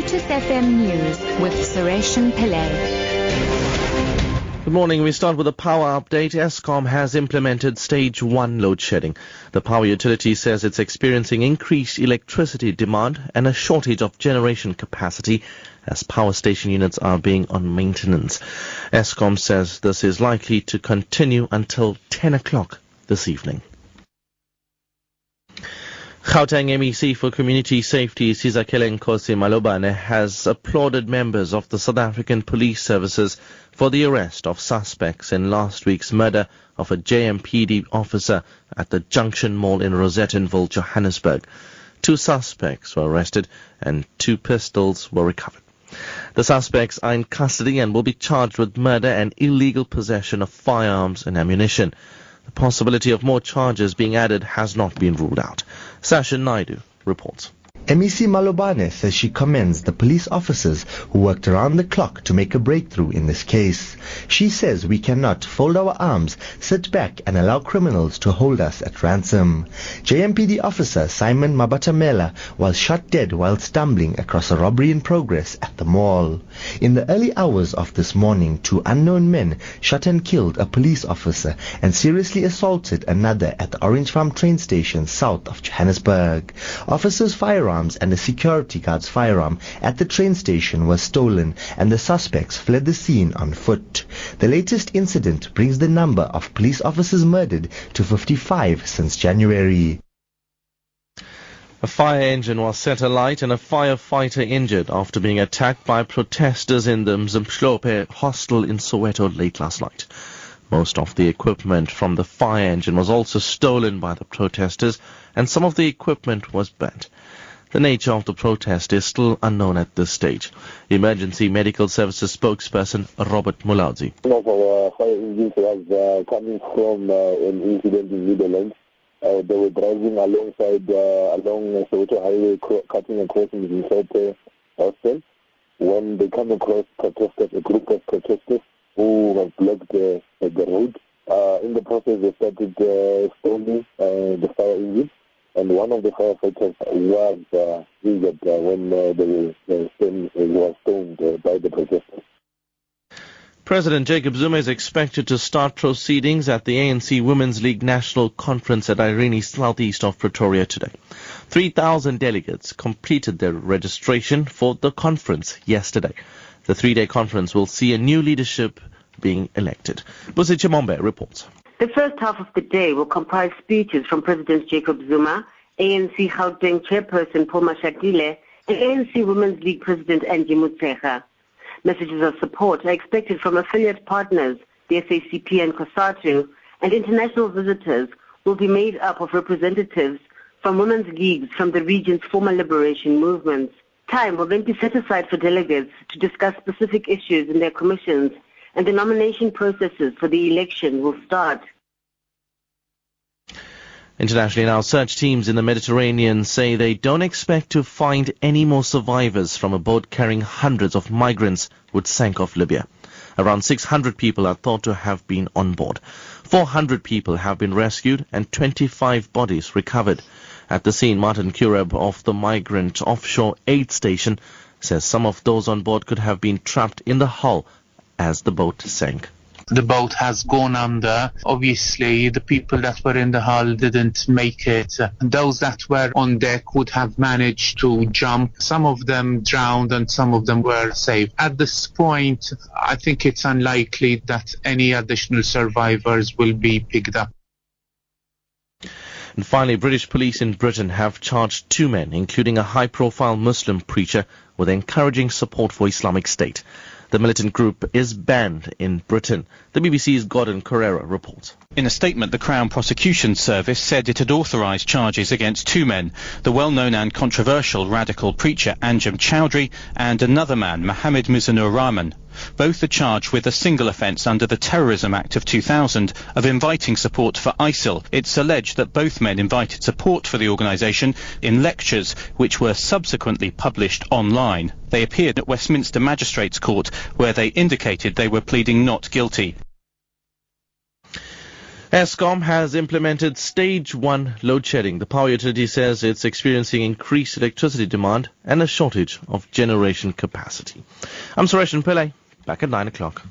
Lotus FM News with Sureshan Pillay. Good morning. We start with a power update. Eskom has implemented stage one load shedding. The power utility says it's experiencing increased electricity demand and a shortage of generation capacity as power station units are being on maintenance. Eskom says this is likely to continue until 10 o'clock this evening. Gauteng MEC for Community Safety Sizakele Nkosi Malobane has applauded members of the South African Police Services for the arrest of suspects in last week's murder of a JMPD officer at the Junction Mall in Rosettenville, Johannesburg. Two suspects were arrested and two pistols were recovered. The suspects are in custody and will be charged with murder and illegal possession of firearms and ammunition. The possibility of more charges being added has not been ruled out. Sasha Naidu reports. MEC Malobane says she commends the police officers who worked around the clock to make a breakthrough in this case. She says we cannot fold our arms, sit back and allow criminals to hold us at ransom. JMPD officer Simon Mabatamela was shot dead while stumbling across a robbery in progress at the mall. In the early hours of this morning, two unknown men shot and killed a police officer and seriously assaulted another at the Orange Farm train station south of Johannesburg. Officers' firearms firearms and a security guard's firearm at the train station was stolen and the suspects fled the scene on foot. The latest incident brings the number of police officers murdered to 55 since January. A fire engine was set alight and a firefighter injured after being attacked by protesters in the Mzimhlope hostel in Soweto late last night. Most of the equipment from the fire engine was also stolen by the protesters and some of the equipment was burnt. The nature of the protest is still unknown at this stage. Emergency Medical Services spokesperson Robert Mulaudzi. One of our fire engines was uh, coming from uh, an incident in Netherlands. Uh, they were driving alongside uh, along Soweto Highway, cutting across in the Hostel. When they come across protesters, a group of protesters who have blocked the, the road. Uh, in the process, they started uh, stoning uh, the fire engine and one of the firefighters was uh, injured uh, when uh, the, the stone was stoned uh, by the protesters. President Jacob Zuma is expected to start proceedings at the ANC Women's League National Conference at Irene, southeast of Pretoria today. 3,000 delegates completed their registration for the conference yesterday. The three-day conference will see a new leadership being elected. Busi Chimombe reports. The first half of the day will comprise speeches from President Jacob Zuma, ANC Gauteng Chairperson Paul Mashatile, and ANC Women's League President Angie Motshekga. Messages of support are expected from affiliate partners, the SACP and COSATU, and international visitors will be made up of representatives from women's leagues from the region's former liberation movements. Time will then be set aside for delegates to discuss specific issues in their commissions and the nomination processes for the election will start. Internationally now, search teams in the Mediterranean say they don't expect to find any more survivors from a boat carrying hundreds of migrants which sank off Libya. Around 600 people are thought to have been on board. 400 people have been rescued and 25 bodies recovered. At the scene, Martin Xuereb of the Migrant Offshore Aid Station says some of those on board could have been trapped in the hull as the boat sank the boat has gone under. Obviously, the people that were in the hull didn't make it. Those that were on deck would have managed to jump. Some of them drowned and some of them were saved. At this point, I think it's unlikely that any additional survivors will be picked up. And finally, British police in Britain have charged two men, including a high-profile Muslim preacher, with encouraging support for Islamic State. The militant group is banned in Britain. The BBC's Gordon Corera reports. In a statement, the Crown Prosecution Service said it had authorised charges against two men, the well-known and controversial radical preacher Anjem Choudary and another man, Mohammed Mizanur Rahman. Both are charged with a single offence under the Terrorism Act of 2000 of inviting support for ISIL. It's alleged that both men invited support for the organisation in lectures which were subsequently published online. They appeared at Westminster Magistrates Court where they indicated they were pleading not guilty. Eskom has implemented stage one load shedding. The power utility says it's experiencing increased electricity demand and a shortage of generation capacity. I'm Suresh Pillay, back at 9 o'clock.